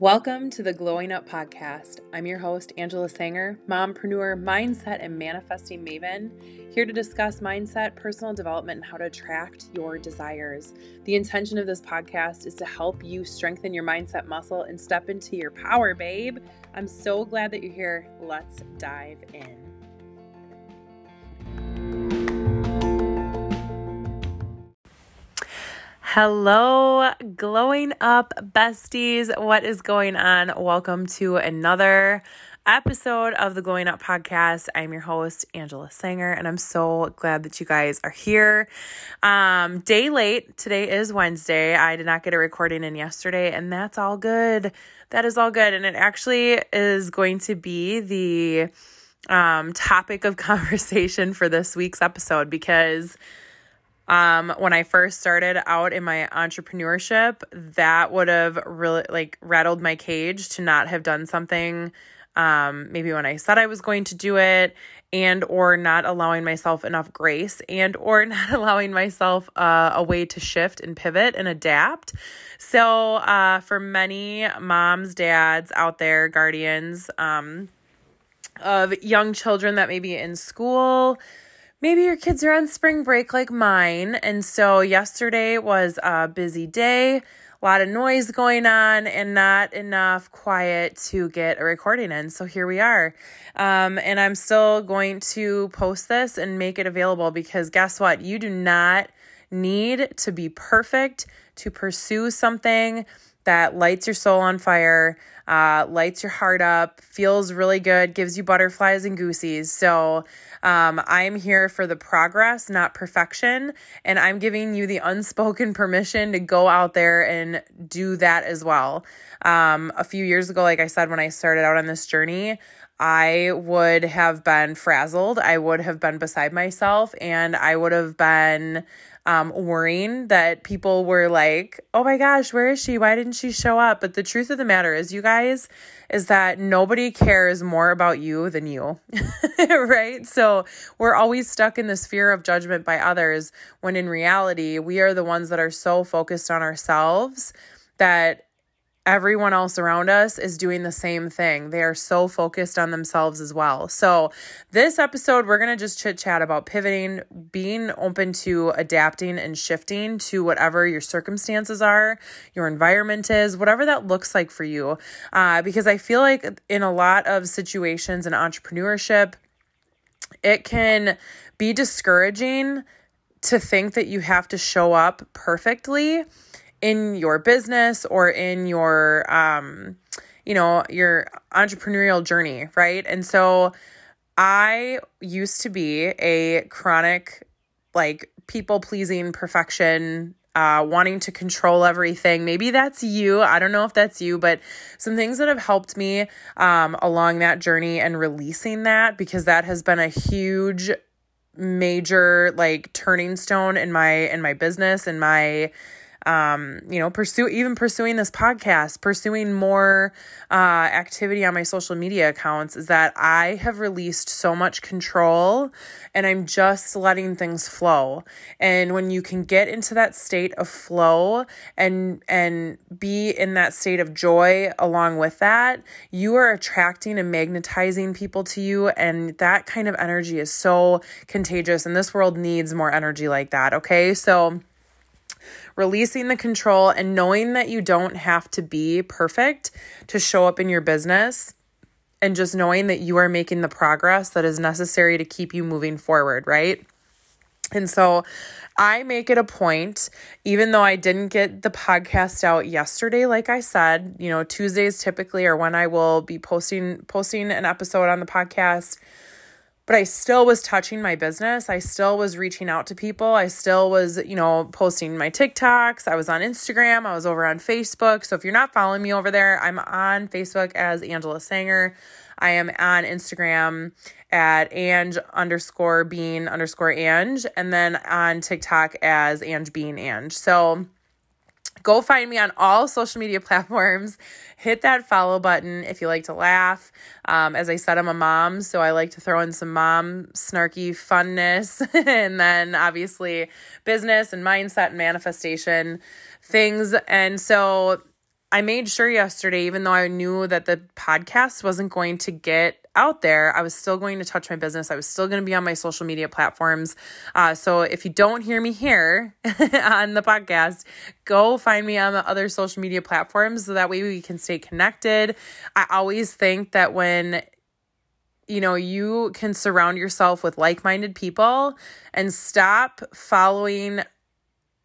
Welcome to the Glowing Up Podcast. I'm your host, Angela Sanger, mompreneur, mindset, and manifesting maven, here to discuss mindset, personal development, and how to attract your desires. The intention of this podcast is to help you strengthen your mindset muscle and step into your power, babe. I'm so glad that you're here. Let's dive in. Hello, glowing up besties. What is going on? Welcome to another episode of the Glowing Up podcast. I'm your host, Angela Sanger, and I'm so glad that you guys are here. Um, day late. Today is Wednesday. I did not get a recording in yesterday, and that's all good. That is all good. And it actually is going to be the um, topic of conversation for this week's episode because um, when I first started out in my entrepreneurship, that would have really like rattled my cage to not have done something um, maybe when I said I was going to do it and or not allowing myself enough grace and or not allowing myself uh, a way to shift and pivot and adapt. So uh, for many moms dads out there guardians um, of young children that may be in school maybe your kids are on spring break like mine. And so yesterday was a busy day, a lot of noise going on, and not enough quiet to get a recording in. So here we are. Um, and I'm still going to post this and make it available because guess what? You do not need to be perfect to pursue something that lights your soul on fire, uh, lights your heart up, feels really good, gives you butterflies and goosies. So um, I'm here for the progress, not perfection. And I'm giving you the unspoken permission to go out there and do that as well. Um, a few years ago, like I said, when I started out on this journey, I would have been frazzled. I would have been beside myself and I would have been um, worrying that people were like, oh my gosh, where is she? Why didn't she show up? But the truth of the matter is, you guys, is that nobody cares more about you than you, right? So we're always stuck in this fear of judgment by others when in reality, we are the ones that are so focused on ourselves that everyone else around us is doing the same thing. They are so focused on themselves as well. So, this episode, we're going to just chit chat about pivoting, being open to adapting and shifting to whatever your circumstances are, your environment is, whatever that looks like for you. Uh, because I feel like in a lot of situations in entrepreneurship, it can be discouraging to think that you have to show up perfectly in your business or in your um you know your entrepreneurial journey right and so i used to be a chronic like people pleasing perfection uh, wanting to control everything. Maybe that's you. I don't know if that's you, but some things that have helped me um, along that journey and releasing that because that has been a huge, major like turning stone in my in my business and my um, you know, pursue even pursuing this podcast, pursuing more uh, activity on my social media accounts is that I have released so much control and I'm just letting things flow. And when you can get into that state of flow and and be in that state of joy along with that, you are attracting and magnetizing people to you and that kind of energy is so contagious and this world needs more energy like that, okay? So releasing the control and knowing that you don't have to be perfect to show up in your business and just knowing that you are making the progress that is necessary to keep you moving forward, right? And so I make it a point, even though I didn't get the podcast out yesterday, like I said, you know, Tuesdays typically are when I will be posting posting an episode on the podcast but I still was touching my business. I still was reaching out to people. I still was, you know, posting my TikToks. I was on Instagram. I was over on Facebook. So if you're not following me over there, I'm on Facebook as Angela Sanger. I am on Instagram at Ange underscore bean underscore Ange, and then on TikTok as Ange Bean Ange. So Go find me on all social media platforms. Hit that follow button if you like to laugh. Um, as I said, I'm a mom, so I like to throw in some mom snarky funness and then obviously business and mindset and manifestation things. And so I made sure yesterday, even though I knew that the podcast wasn't going to get out there, I was still going to touch my business. I was still going to be on my social media platforms. Uh, so if you don't hear me here on the podcast, go find me on the other social media platforms so that way we can stay connected. I always think that when you know, you can surround yourself with like minded people and stop following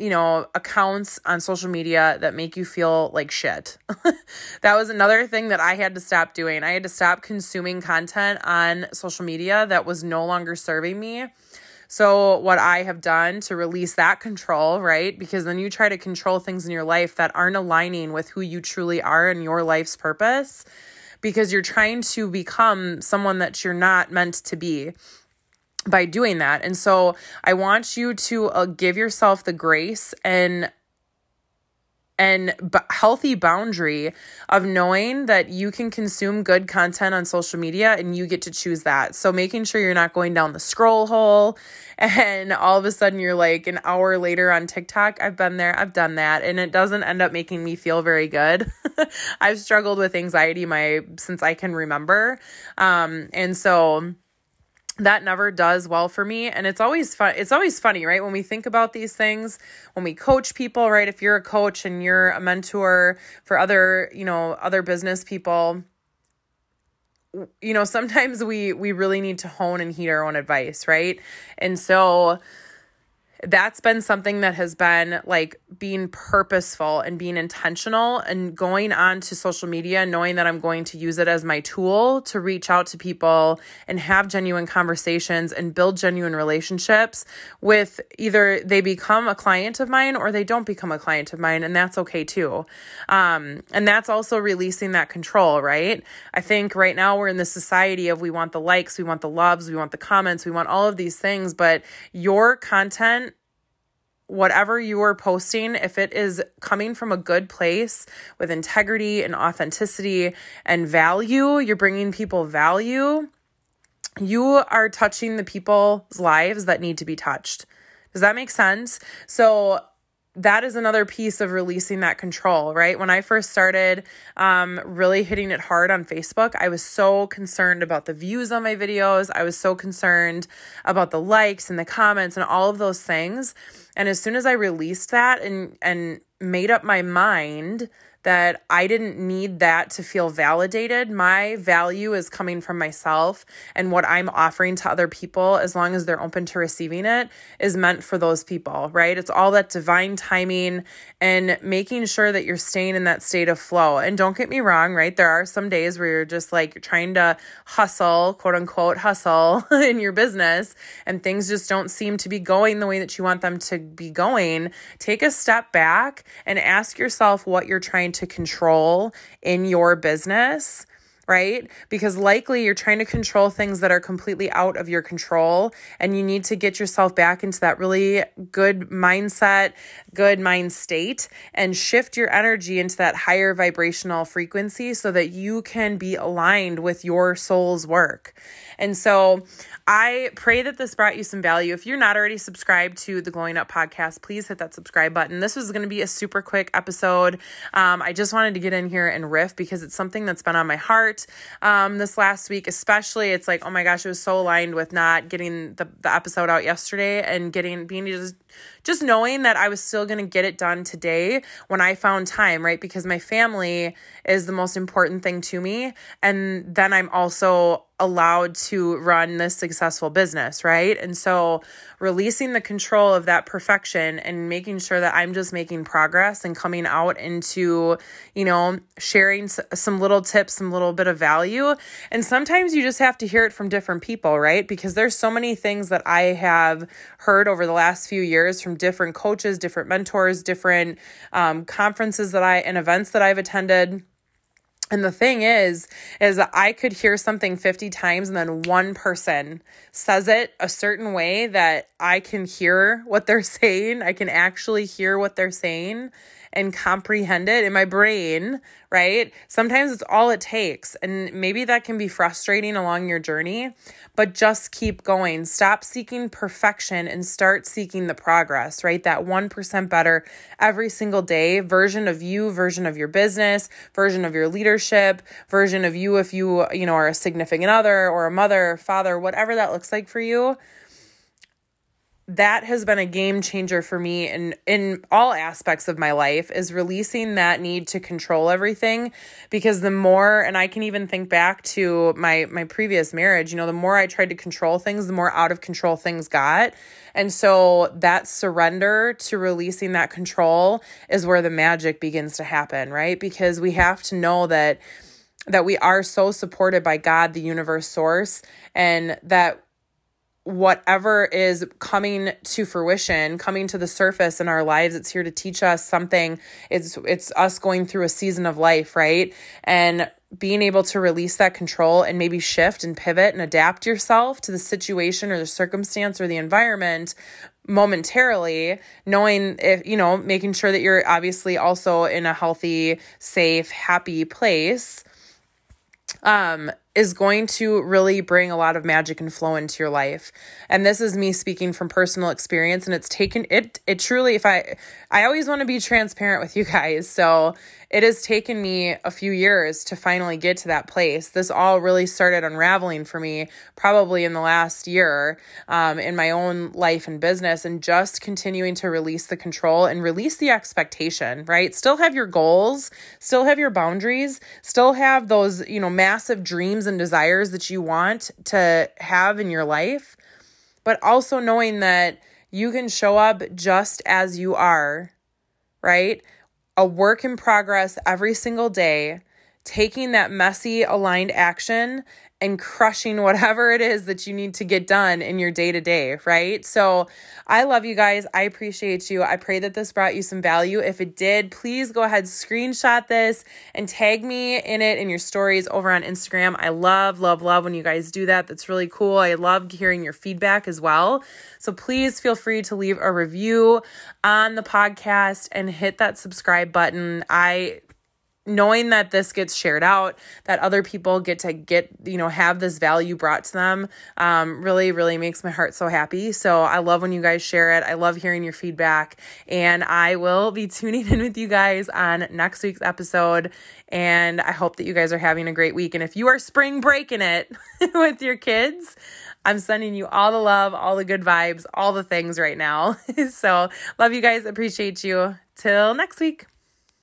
you know, accounts on social media that make you feel like shit. that was another thing that I had to stop doing. I had to stop consuming content on social media that was no longer serving me. So, what I have done to release that control, right? Because then you try to control things in your life that aren't aligning with who you truly are and your life's purpose because you're trying to become someone that you're not meant to be by doing that. And so I want you to uh, give yourself the grace and and b- healthy boundary of knowing that you can consume good content on social media and you get to choose that. So making sure you're not going down the scroll hole and all of a sudden you're like an hour later on TikTok. I've been there, I've done that, and it doesn't end up making me feel very good. I've struggled with anxiety my since I can remember. Um, and so that never does well for me. And it's always fun it's always funny right? When we think about these things when we coach people right? If you're a coach and you're a mentor for other you know other business people you know sometimes we we really need to hone and heed our own advice right? And so that's been something that has been like being purposeful and being intentional and going on to social media, knowing that I'm going to use it as my tool to reach out to people and have genuine conversations and build genuine relationships with either they become a client of mine or they don't become a client of mine. And that's okay too. Um, and that's also releasing that control, right? I think right now we're in the society of we want the likes, we want the loves, we want the comments, we want all of these things, but your content whatever you are posting, if it is coming from a good place with integrity and authenticity and value, you're bringing people value, you are touching the people's lives that need to be touched. Does that make sense? So, that is another piece of releasing that control, right? When I first started um, really hitting it hard on Facebook, I was so concerned about the views on my videos. I was so concerned about the likes and the comments and all of those things. And as soon as I released that and and made up my mind that I didn't need that to feel validated. My value is coming from myself, and what I'm offering to other people, as long as they're open to receiving it, is meant for those people, right? It's all that divine timing and making sure that you're staying in that state of flow. And don't get me wrong, right? There are some days where you're just like you're trying to hustle, quote unquote, hustle in your business, and things just don't seem to be going the way that you want them to be going. Take a step back and ask yourself what you're trying trying to control in your business right? Because likely you're trying to control things that are completely out of your control, and you need to get yourself back into that really good mindset, good mind state, and shift your energy into that higher vibrational frequency so that you can be aligned with your soul's work. And so I pray that this brought you some value. If you're not already subscribed to the Glowing Up podcast, please hit that subscribe button. This was going to be a super quick episode. Um, I just wanted to get in here and riff because it's something that's been on my heart um, this last week, especially. It's like, oh my gosh, it was so aligned with not getting the, the episode out yesterday and getting being just just knowing that I was still going to get it done today when I found time, right? Because my family is the most important thing to me. And then I'm also allowed to run this successful business, right? And so releasing the control of that perfection and making sure that I'm just making progress and coming out into, you know, sharing some little tips, some little bit of value. And sometimes you just have to hear it from different people, right? Because there's so many things that I have heard over the last few years from different coaches, different mentors, different um, conferences that I and events that I've attended and the thing is, is I could hear something 50 times and then one person says it a certain way that I can hear what they're saying. I can actually hear what they're saying. And comprehend it in my brain, right? Sometimes it's all it takes. And maybe that can be frustrating along your journey, but just keep going. Stop seeking perfection and start seeking the progress, right? That 1% better every single day version of you, version of your business, version of your leadership, version of you if you, you know, are a significant other or a mother, father, whatever that looks like for you that has been a game changer for me in in all aspects of my life is releasing that need to control everything. Because the more and I can even think back to my my previous marriage you know the more I tried to control things the more out of control things got. And so that surrender to releasing that control is where the magic begins to happen right? Because we have to know that that we are so supported by God the universe source and that whatever is coming to fruition, coming to the surface in our lives, it's here to teach us something. It's it's us going through a season of life, right? And being able to release that control and maybe shift and pivot and adapt yourself to the situation or the circumstance or the environment momentarily knowing if you know making sure that you're obviously also in a healthy safe happy place um is going to really bring a lot of magic and flow into your life. And this is me speaking from personal experience and it's taken it it truly if I I always want to be transparent with you guys. So it has taken me a few years to finally get to that place. This all really started unraveling for me probably in the last year um, in my own life and business, and just continuing to release the control and release the expectation, right? Still have your goals, still have your boundaries, still have those, you know, massive dreams and desires that you want to have in your life, but also knowing that you can show up just as you are, right? a work in progress every single day, taking that messy aligned action and crushing whatever it is that you need to get done in your day to day, right? So I love you guys. I appreciate you. I pray that this brought you some value. If it did, please go ahead, screenshot this and tag me in it in your stories over on Instagram. I love, love, love when you guys do that. That's really cool. I love hearing your feedback as well. So please feel free to leave a review on the podcast and hit that subscribe button. I knowing that this gets shared out that other people get to get you know have this value brought to them um, really really makes my heart so happy so i love when you guys share it i love hearing your feedback and i will be tuning in with you guys on next week's episode and i hope that you guys are having a great week and if you are spring breaking it with your kids I'm sending you all the love, all the good vibes, all the things right now. so, love you guys. Appreciate you. Till next week.